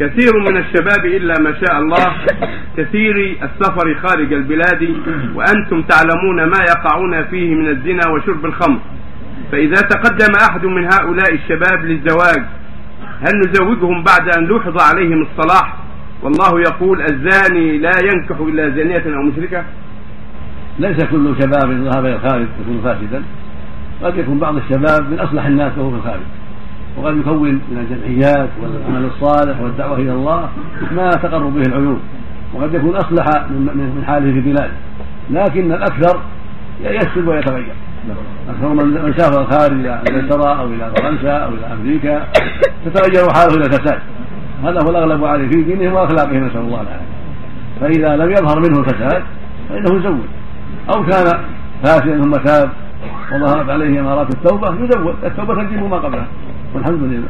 كثير من الشباب إلا ما شاء الله كثير السفر خارج البلاد وأنتم تعلمون ما يقعون فيه من الزنا وشرب الخمر. فإذا تقدم أحد من هؤلاء الشباب للزواج هل نزوجهم بعد أن لوحظ عليهم الصلاح؟ والله يقول الزاني لا ينكح إلا زانية أو مشركة. ليس كل شباب ذهب إلى الخارج يكون فاسدا قد يكون بعض الشباب من أصلح الناس وهو في الخارج. وقد يكون من الجمعيات والعمل الصالح والدعوة إلى الله ما تقر به العيون وقد يكون أصلح من حاله في بلاده لكن الأكثر يسلب ويتغير. أكثر من سافر الخارج إلى انجلترا أو إلى فرنسا أو إلى أمريكا تتغير حاله إلى الفساد. هذا هو الأغلب عليه في دينهم واخلاقهم نسأل الله العافية. فإذا لم يظهر منه الفساد فإنه يزوج أو كان فاسدا ثم تاب وظهرت عليه إمارات التوبة يزوج التوبة تجيب ما قبلها. والحمد لله.